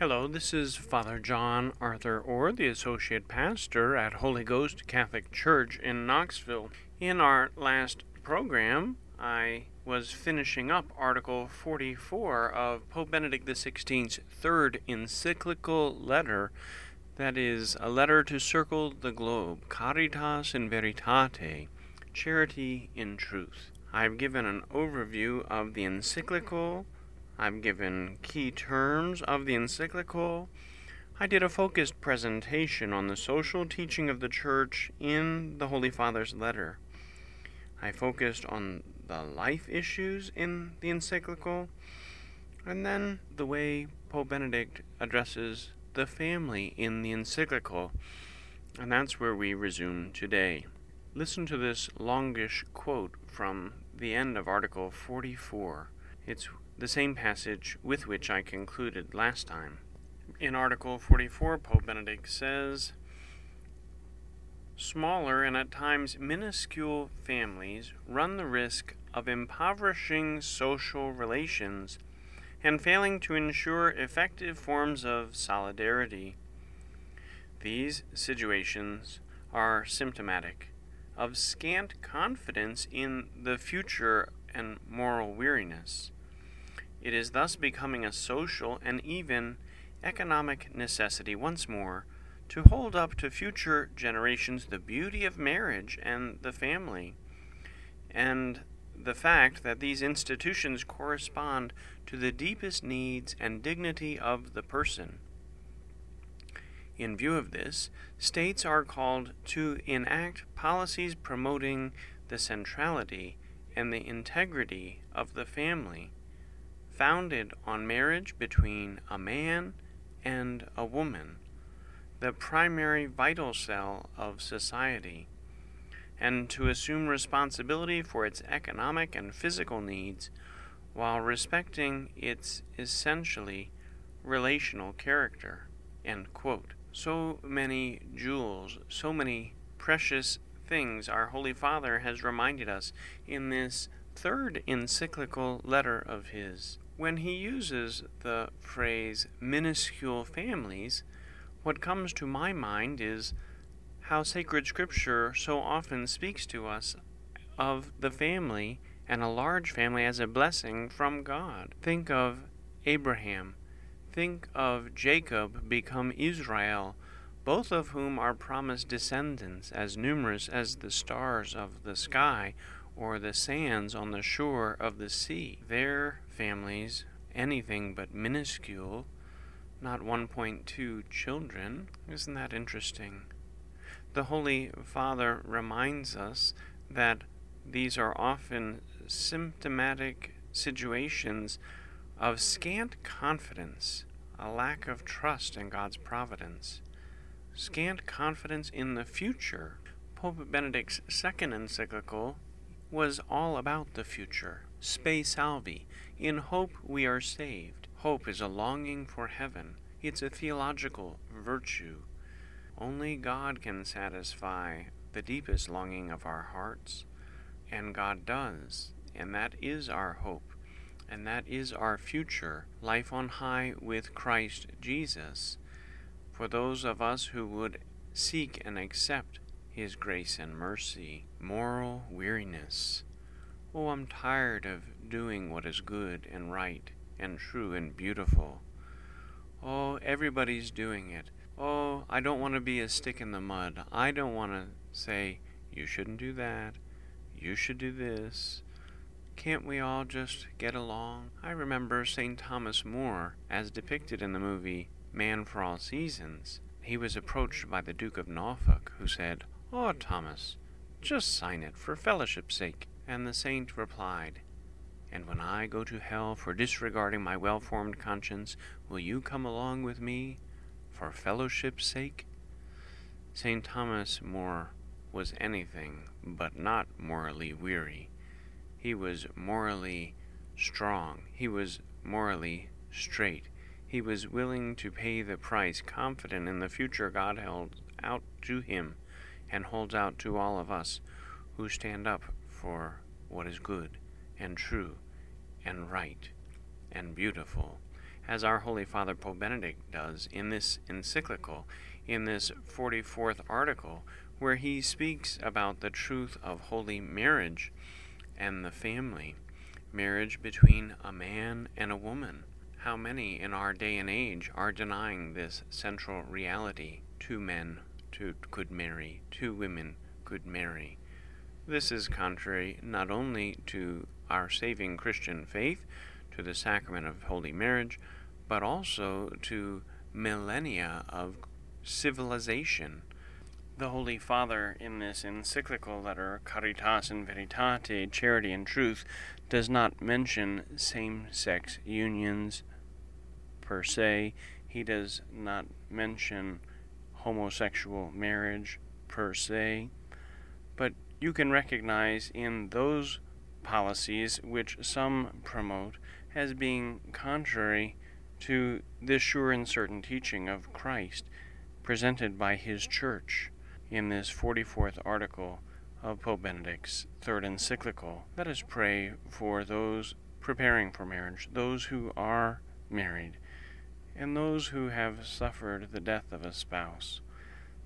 Hello, this is Father John Arthur Orr, the Associate Pastor at Holy Ghost Catholic Church in Knoxville. In our last program, I was finishing up Article 44 of Pope Benedict XVI's third encyclical letter, that is, a letter to circle the globe, Caritas in Veritate, Charity in Truth. I've given an overview of the encyclical I've given key terms of the encyclical. I did a focused presentation on the social teaching of the Church in the Holy Father's letter. I focused on the life issues in the encyclical, and then the way Pope Benedict addresses the family in the encyclical. And that's where we resume today. Listen to this longish quote from the end of Article 44. It's the same passage with which I concluded last time. In Article 44, Pope Benedict says Smaller and at times minuscule families run the risk of impoverishing social relations and failing to ensure effective forms of solidarity. These situations are symptomatic of scant confidence in the future and moral weariness. It is thus becoming a social and even economic necessity once more to hold up to future generations the beauty of marriage and the family, and the fact that these institutions correspond to the deepest needs and dignity of the person. In view of this, states are called to enact policies promoting the centrality and the integrity of the family founded on marriage between a man and a woman, the primary vital cell of society, and to assume responsibility for its economic and physical needs while respecting its essentially relational character. So many jewels, so many precious things our Holy Father has reminded us in this third encyclical letter of his. When he uses the phrase minuscule families, what comes to my mind is how sacred scripture so often speaks to us of the family and a large family as a blessing from God. Think of Abraham. Think of Jacob become Israel, both of whom are promised descendants as numerous as the stars of the sky or the sands on the shore of the sea. Their families, anything but minuscule, not 1.2 children. Isn't that interesting? The Holy Father reminds us that these are often symptomatic situations of scant confidence, a lack of trust in God's providence, scant confidence in the future. Pope Benedict's second encyclical was all about the future. Spe salvi. In hope we are saved. Hope is a longing for heaven. It's a theological virtue. Only God can satisfy the deepest longing of our hearts, and God does, and that is our hope, and that is our future, life on high with Christ Jesus, for those of us who would seek and accept His grace and mercy, moral weariness. Oh, I'm tired of doing what is good and right and true and beautiful. Oh, everybody's doing it. Oh, I don't want to be a stick in the mud. I don't want to say, you shouldn't do that. You should do this. Can't we all just get along? I remember St. Thomas More, as depicted in the movie Man for All Seasons. He was approached by the Duke of Norfolk, who said, Oh, Thomas, just sign it for fellowship's sake. And the saint replied, And when I go to hell for disregarding my well formed conscience, will you come along with me for fellowship's sake? St. Thomas More was anything but not morally weary. He was morally strong. He was morally straight. He was willing to pay the price, confident in the future God held out to him and holds out to all of us who stand up for what is good and true and right and beautiful as our Holy Father Pope Benedict does in this encyclical, in this 44th article, where he speaks about the truth of holy marriage and the family, marriage between a man and a woman. How many in our day and age are denying this central reality? Two men could marry, two women could marry. This is contrary not only to our saving Christian faith, to the sacrament of holy marriage, but also to millennia of civilization. The Holy Father, in this encyclical letter, Caritas in Veritate, Charity and Truth, does not mention same sex unions per se. He does not mention homosexual marriage per se. But you can recognize in those policies which some promote as being contrary to this sure and certain teaching of Christ presented by his church in this 44th article of Pope Benedict's third encyclical. Let us pray for those preparing for marriage, those who are married, and those who have suffered the death of a spouse,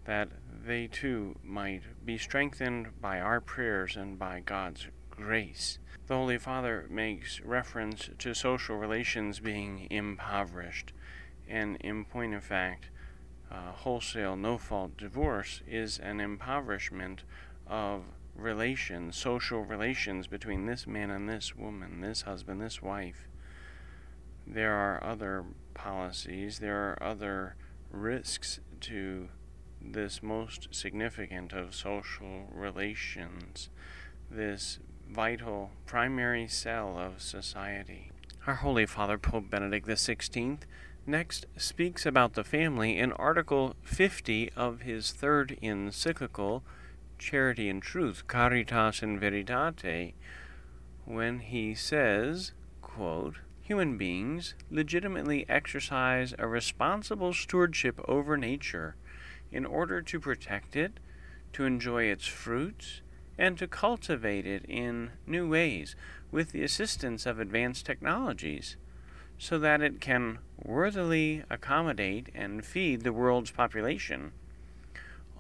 that they too might be strengthened by our prayers and by God's grace. The Holy Father makes reference to social relations being impoverished, and in point of fact, uh, wholesale no fault divorce is an impoverishment of relations, social relations between this man and this woman, this husband, this wife. There are other policies, there are other risks to this most significant of social relations, this vital primary cell of society. Our Holy Father, Pope Benedict XVI, next speaks about the family in Article 50 of his third encyclical, Charity and Truth, Caritas in Veritate, when he says, quote, Human beings legitimately exercise a responsible stewardship over nature in order to protect it, to enjoy its fruits, and to cultivate it in new ways with the assistance of advanced technologies so that it can worthily accommodate and feed the world's population.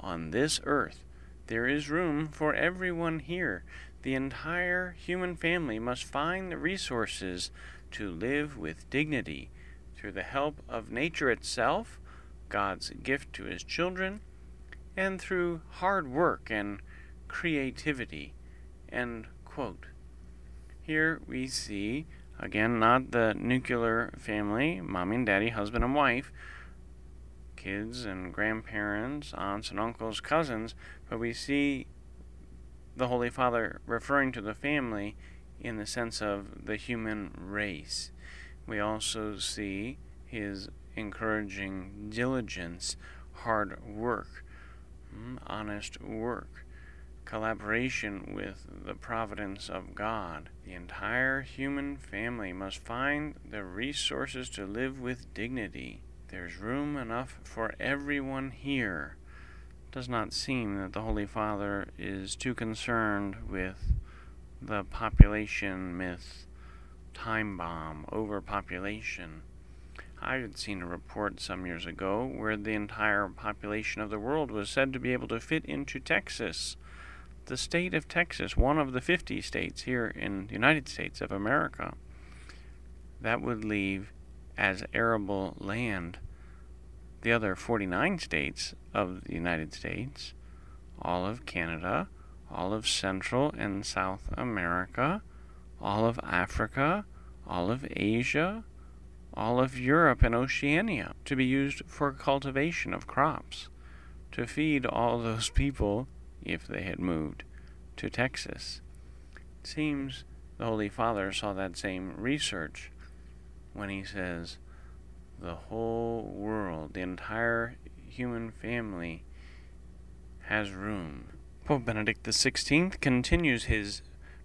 On this earth, there is room for everyone here. The entire human family must find the resources to live with dignity through the help of nature itself, God's gift to his children, and through hard work and creativity. Here we see, again, not the nuclear family, mommy and daddy, husband and wife, kids and grandparents, aunts and uncles, cousins, but we see the Holy Father referring to the family in the sense of the human race. We also see his encouraging diligence, hard work, mm, honest work collaboration with the providence of God. The entire human family must find the resources to live with dignity. There's room enough for everyone here. Does not seem that the Holy Father is too concerned with the population myth, time bomb, overpopulation. I had seen a report some years ago where the entire population of the world was said to be able to fit into Texas the state of Texas, one of the 50 states here in the United States of America, that would leave as arable land the other 49 states of the United States, all of Canada, all of Central and South America, all of Africa, all of Asia, all of Europe and Oceania to be used for cultivation of crops, to feed all those people if they had moved to Texas. It seems the Holy Father saw that same research when he says the whole world, the entire human family, has room. Pope Benedict XVI continues his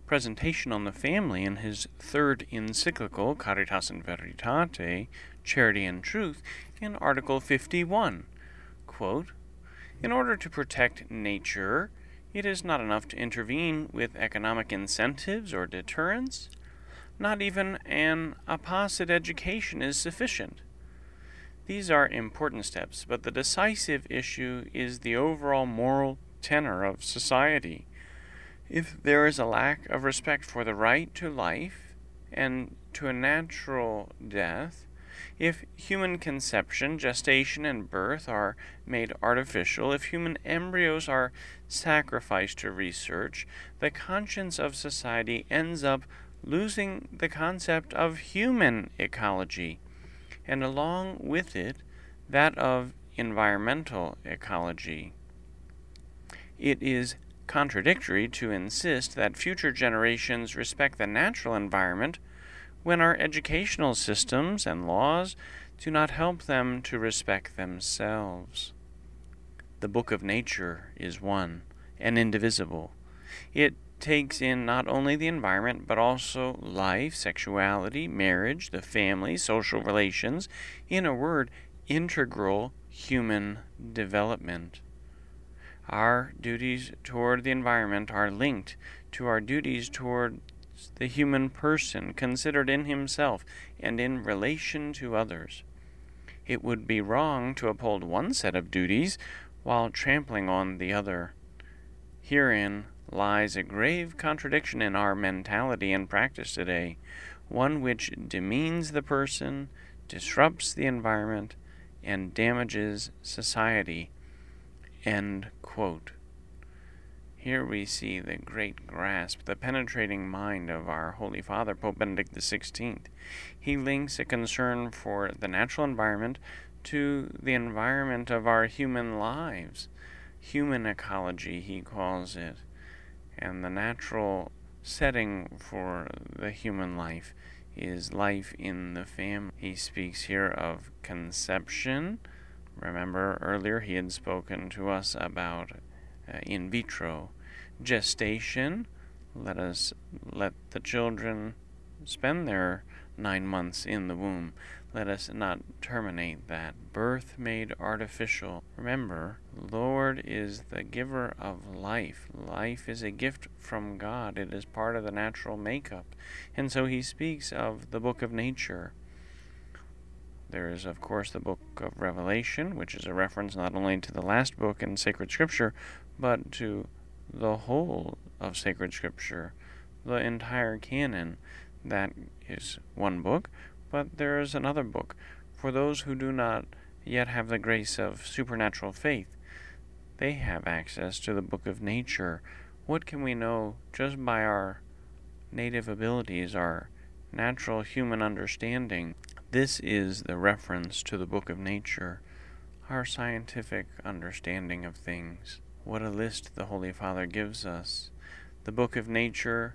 presentation on the family in his third encyclical, Caritas in Veritate, Charity and Truth, in Article 51. Quote, in order to protect nature, it is not enough to intervene with economic incentives or deterrence. Not even an apposite education is sufficient. These are important steps, but the decisive issue is the overall moral tenor of society. If there is a lack of respect for the right to life and to a natural death, if human conception, gestation, and birth are made artificial, if human embryos are sacrificed to research, the conscience of society ends up losing the concept of human ecology, and along with it, that of environmental ecology. It is contradictory to insist that future generations respect the natural environment when our educational systems and laws do not help them to respect themselves. The book of nature is one and indivisible. It takes in not only the environment, but also life, sexuality, marriage, the family, social relations, in a word, integral human development. Our duties toward the environment are linked to our duties toward the human person considered in himself and in relation to others. It would be wrong to uphold one set of duties while trampling on the other. Herein lies a grave contradiction in our mentality and practice today, one which demeans the person, disrupts the environment, and damages society. End quote. Here we see the great grasp, the penetrating mind of our Holy Father, Pope Benedict XVI. He links a concern for the natural environment to the environment of our human lives. Human ecology, he calls it. And the natural setting for the human life is life in the family. He speaks here of conception. Remember earlier he had spoken to us about uh, in vitro gestation. Let us let the children spend their nine months in the womb. Let us not terminate that. Birth made artificial. Remember, Lord is the giver of life. Life is a gift from God, it is part of the natural makeup. And so he speaks of the book of nature. There is, of course, the book of Revelation, which is a reference not only to the last book in sacred scripture, but to the whole of sacred scripture, the entire canon. That is one book, but there is another book for those who do not yet have the grace of supernatural faith. They have access to the book of nature. What can we know just by our native abilities, our natural human understanding? This is the reference to the book of nature, our scientific understanding of things. What a list the Holy Father gives us. The book of nature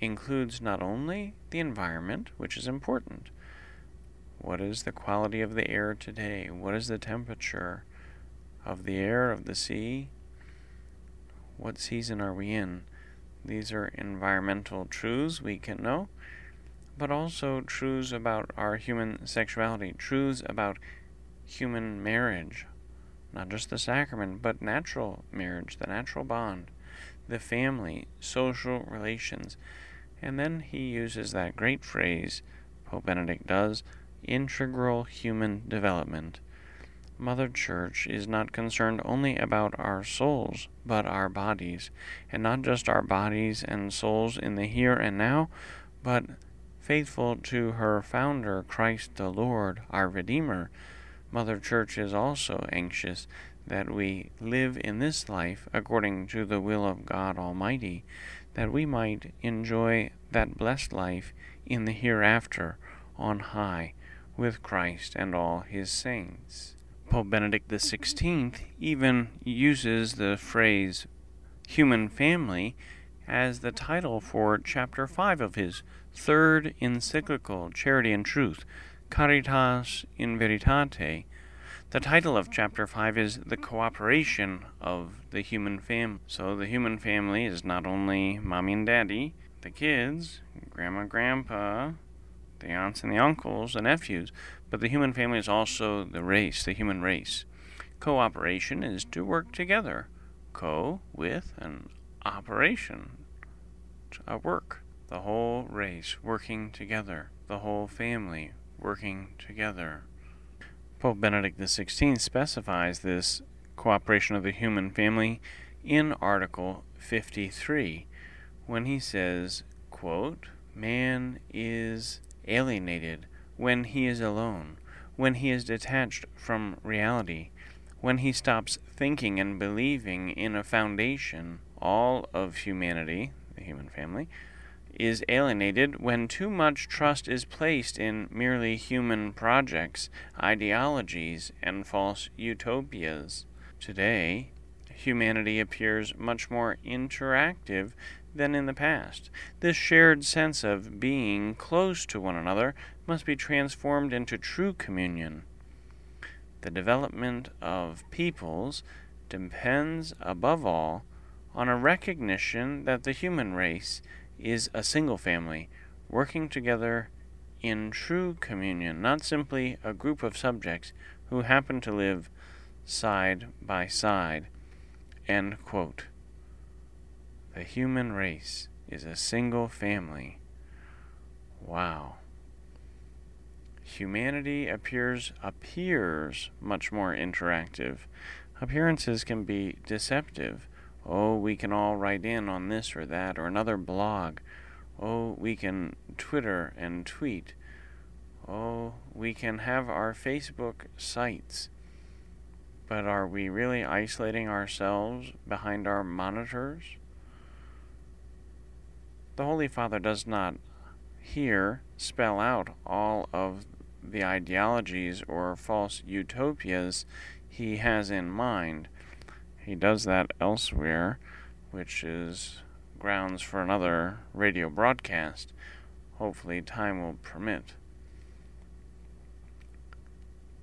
includes not only the environment, which is important. What is the quality of the air today? What is the temperature of the air, of the sea? What season are we in? These are environmental truths we can know, but also truths about our human sexuality, truths about human marriage, not just the sacrament, but natural marriage, the natural bond, the family, social relations. And then he uses that great phrase, Pope Benedict does, integral human development. Mother Church is not concerned only about our souls, but our bodies, and not just our bodies and souls in the here and now, but faithful to her founder, Christ the Lord, our Redeemer, Mother Church is also anxious that we live in this life according to the will of God Almighty, that we might enjoy that blessed life in the hereafter on high with Christ and all his saints. Pope Benedict XVI even uses the phrase human family as the title for chapter 5 of his third encyclical, Charity and Truth, Caritas in Veritate. The title of chapter 5 is The Cooperation of the Human Family. So the human family is not only mommy and daddy, the kids, grandma, grandpa, the aunts and the uncles, the nephews, but the human family is also the race, the human race. Cooperation is to work together. Co with an operation, a work the whole race working together, the whole family working together. Pope Benedict XVI specifies this cooperation of the human family in Article 53 when he says, quote, Man is alienated when he is alone, when he is detached from reality, when he stops thinking and believing in a foundation, all of humanity, the human family, is alienated when too much trust is placed in merely human projects, ideologies, and false utopias. Today, humanity appears much more interactive than in the past. This shared sense of being close to one another must be transformed into true communion. The development of peoples depends, above all, on a recognition that the human race is a single family, working together in true communion, not simply a group of subjects who happen to live side by side. The human race is a single family. Wow. Humanity appears appears much more interactive. Appearances can be deceptive. Oh, we can all write in on this or that or another blog. Oh, we can Twitter and tweet. Oh, we can have our Facebook sites. But are we really isolating ourselves behind our monitors? The Holy Father does not here spell out all of the ideologies or false utopias he has in mind. He does that elsewhere, which is grounds for another radio broadcast. Hopefully, time will permit.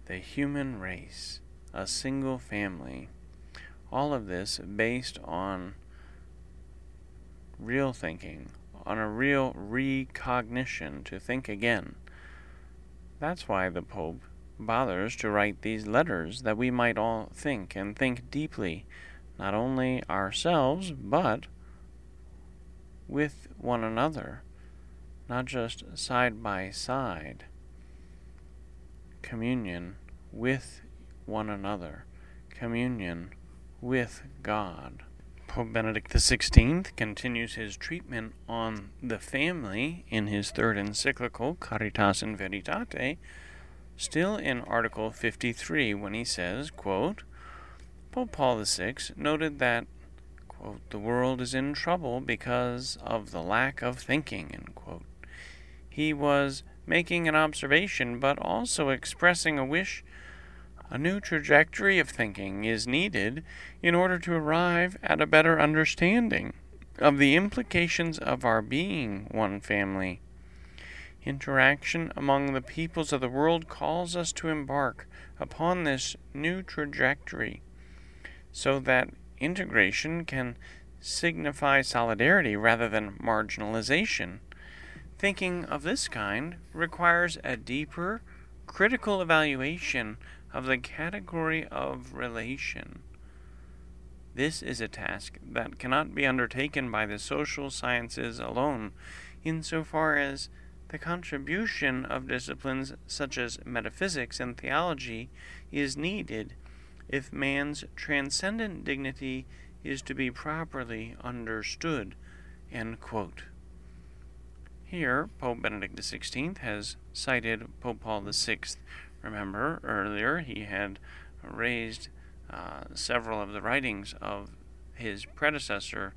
The human race, a single family, all of this based on real thinking, on a real recognition to think again. That's why the Pope bothers to write these letters, that we might all think and think deeply, not only ourselves, but with one another, not just side by side. Communion with one another, communion with God. Pope Benedict XVI continues his treatment on the family in his third encyclical, Caritas in Veritate, still in Article 53, when he says, quote, Pope Paul VI noted that, quote, the world is in trouble because of the lack of thinking, end quote. He was making an observation, but also expressing a wish a new trajectory of thinking is needed in order to arrive at a better understanding of the implications of our being one family. Interaction among the peoples of the world calls us to embark upon this new trajectory so that integration can signify solidarity rather than marginalization. Thinking of this kind requires a deeper, critical evaluation of the category of relation. This is a task that cannot be undertaken by the social sciences alone, insofar as the contribution of disciplines such as metaphysics and theology is needed if man's transcendent dignity is to be properly understood. Here, Pope Benedict XVI has cited Pope Paul VI Remember, earlier he had raised uh, several of the writings of his predecessor,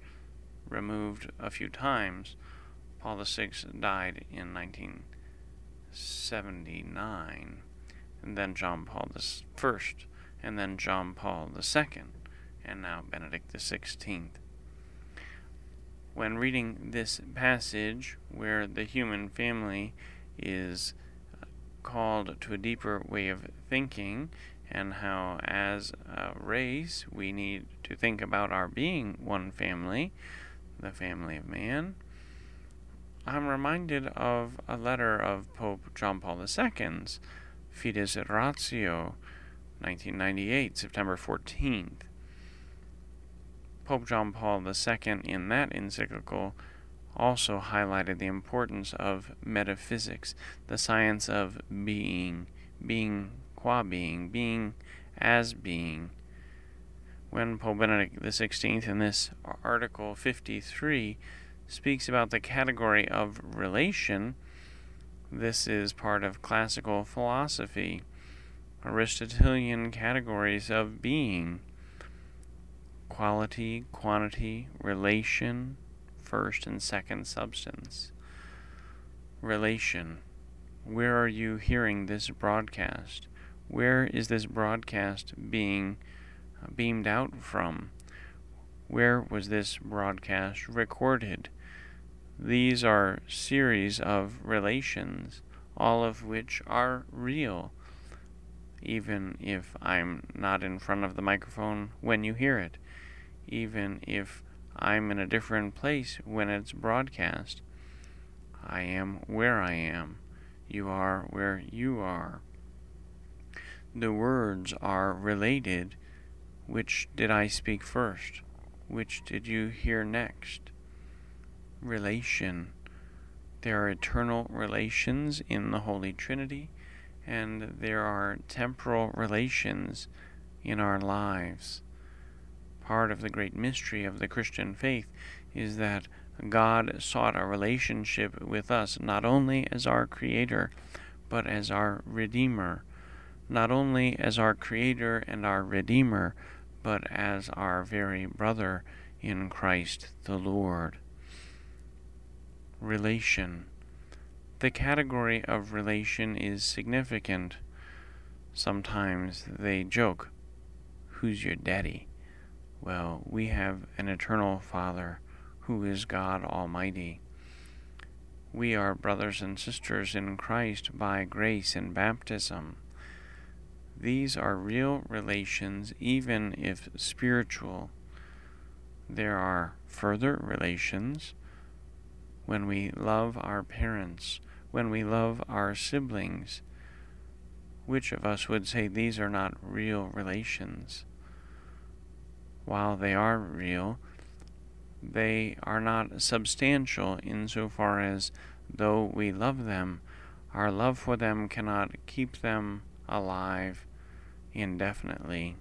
removed a few times. Paul VI died in 1979, and then John Paul I, and then John Paul II, and now Benedict XVI. When reading this passage, where the human family is uh, called to a deeper way of thinking and how, as a race, we need to think about our being one family, the family of man. I'm reminded of a letter of Pope John Paul II's Fides Ratio, 1998, September 14th. Pope John Paul II, in that encyclical, also highlighted the importance of metaphysics, the science of being, being qua being, being as being. When Pope Benedict XVI in this article 53 speaks about the category of relation, this is part of classical philosophy, Aristotelian categories of being quality, quantity, relation, first and second substance. Relation. Where are you hearing this broadcast? Where is this broadcast being uh, beamed out from? Where was this broadcast recorded? These are series of relations, all of which are real, even if I'm not in front of the microphone when you hear it, even if I'm in a different place when it's broadcast. I am where I am. You are where you are. The words are related. Which did I speak first? Which did you hear next? Relation. There are eternal relations in the Holy Trinity, and there are temporal relations in our lives part of the great mystery of the Christian faith is that God sought a relationship with us not only as our Creator, but as our Redeemer. Not only as our Creator and our Redeemer, but as our very brother in Christ the Lord. Relation. The category of relation is significant. Sometimes they joke, Who's your daddy? Well, we have an eternal Father who is God Almighty. We are brothers and sisters in Christ by grace and baptism. These are real relations, even if spiritual. There are further relations when we love our parents, when we love our siblings. Which of us would say these are not real relations? while they are real, they are not substantial insofar as, though we love them, our love for them cannot keep them alive indefinitely.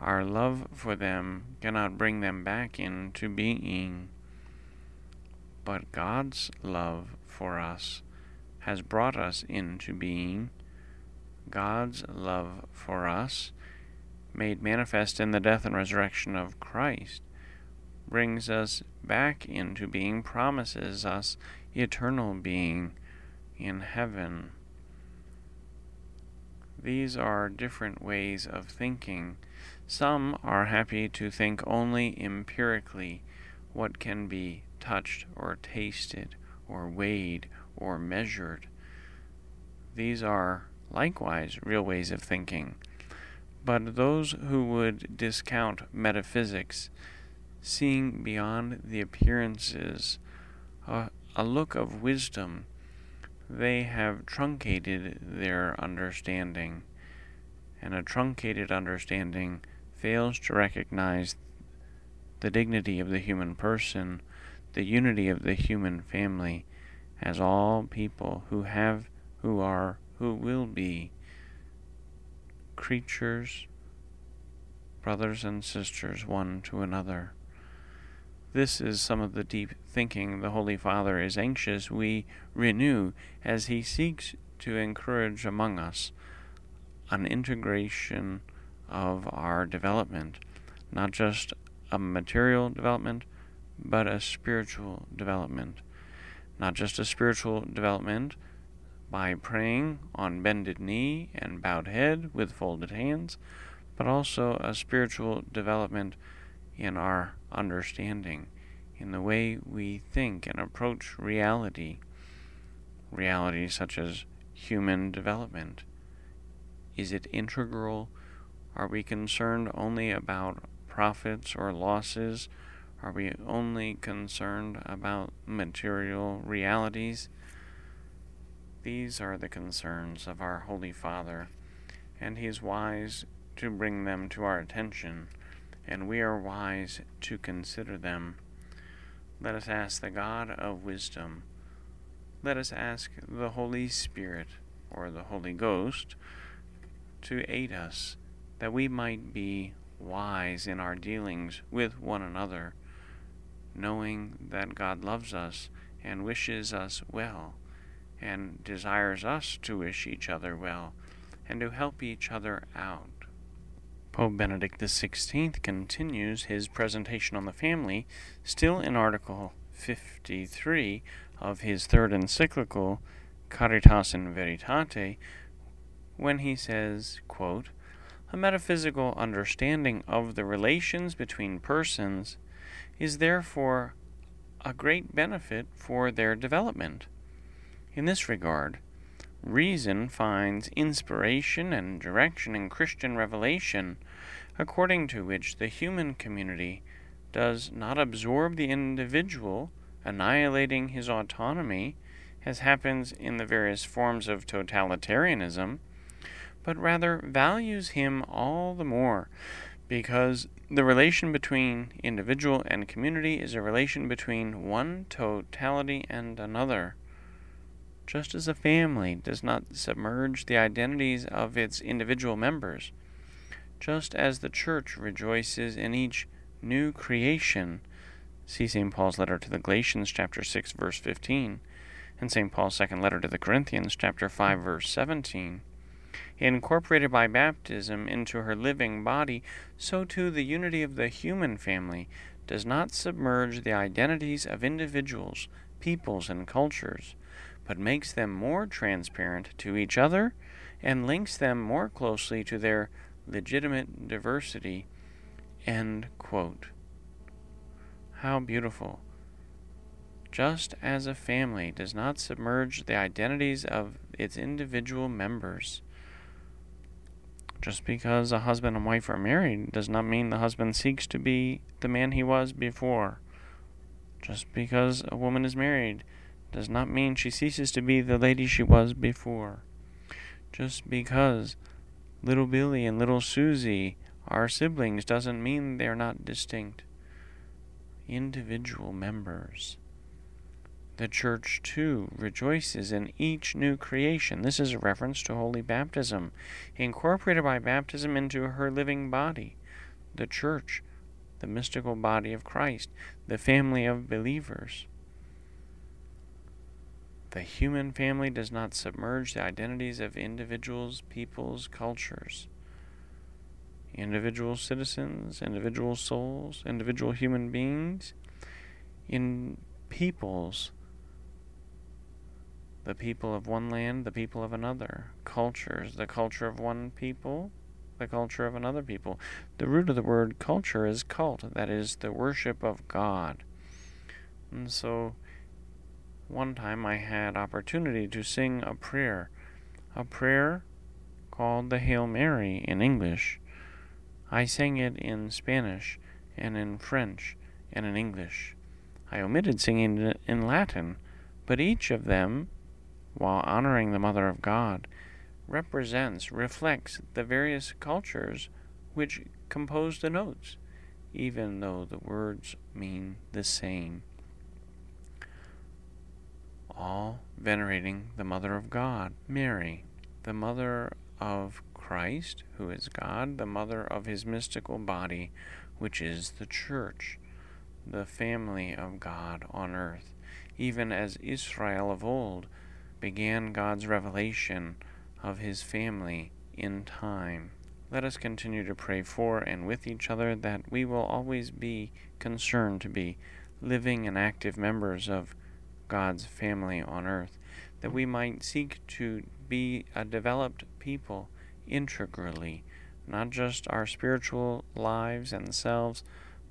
Our love for them cannot bring them back into being. But God's love for us has brought us into being. God's love for us made manifest in the death and resurrection of Christ, brings us back into being, promises us eternal being in heaven. These are different ways of thinking. Some are happy to think only empirically what can be touched or tasted or weighed or measured. These are likewise real ways of thinking. But those who would discount metaphysics, seeing beyond the appearances a, a look of wisdom, they have truncated their understanding, and a truncated understanding fails to recognize the dignity of the human person, the unity of the human family, as all people who have, who are, who will be creatures, brothers and sisters one to another. This is some of the deep thinking the Holy Father is anxious we renew as he seeks to encourage among us an integration of our development, not just a material development, but a spiritual development. Not just a spiritual development, by praying on bended knee and bowed head with folded hands, but also a spiritual development in our understanding, in the way we think and approach reality, reality such as human development. Is it integral? Are we concerned only about profits or losses? Are we only concerned about material realities? These are the concerns of our Holy Father, and He is wise to bring them to our attention, and we are wise to consider them. Let us ask the God of wisdom. Let us ask the Holy Spirit or the Holy Ghost to aid us that we might be wise in our dealings with one another, knowing that God loves us and wishes us well, and desires us to wish each other well, and to help each other out. Pope Benedict XVI continues his presentation on the family, still in Article 53 of his third encyclical, Caritas in Veritate, when he says, quote, A metaphysical understanding of the relations between persons is therefore a great benefit for their development. In this regard, reason finds inspiration and direction in Christian revelation, according to which the human community does not absorb the individual, annihilating his autonomy, as happens in the various forms of totalitarianism, but rather values him all the more because the relation between individual and community is a relation between one totality and another. Just as a family does not submerge the identities of its individual members, just as the church rejoices in each new creation, see St. Paul's letter to the Galatians, chapter 6, verse 15, and St. Paul's second letter to the Corinthians, chapter 5, verse 17 incorporated by baptism into her living body, so too the unity of the human family does not submerge the identities of individuals, peoples, and cultures, but makes them more transparent to each other and links them more closely to their legitimate diversity. End quote. How beautiful. Just as a family does not submerge the identities of its individual members, just because a husband and wife are married does not mean the husband seeks to be the man he was before. Just because a woman is married does not mean she ceases to be the lady she was before. Just because little Billy and little Susie are siblings doesn't mean they're not distinct individual members. The church, too, rejoices in each new creation. This is a reference to holy baptism, incorporated by baptism into her living body. The church, the mystical body of Christ, the family of believers. The human family does not submerge the identities of individuals, peoples, cultures. Individual citizens, individual souls, individual human beings, in peoples the people of one land, the people of another, cultures, the culture of one people, the culture of another people. The root of the word culture is cult, that is, the worship of God. And so, one time I had opportunity to sing a prayer, a prayer called the Hail Mary in English. I sang it in Spanish and in French and in English. I omitted singing it in Latin, but each of them while honoring the Mother of God, represents, reflects the various cultures which compose the notes, even though the words mean the same. All venerating the Mother of God, Mary, the Mother of Christ, who is God, the Mother of His mystical body, which is the Church, the family of God on earth, even as Israel of old began God's revelation of His family in time. Let us continue to pray for and with each other that we will always be concerned to be living and active members of God's family on earth, that we might seek to be a developed people integrally, not just our spiritual lives and selves,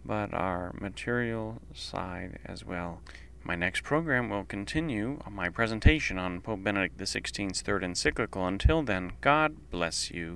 but our material side as well. My next program will continue my presentation on Pope Benedict XVI's third encyclical. Until then, God bless you.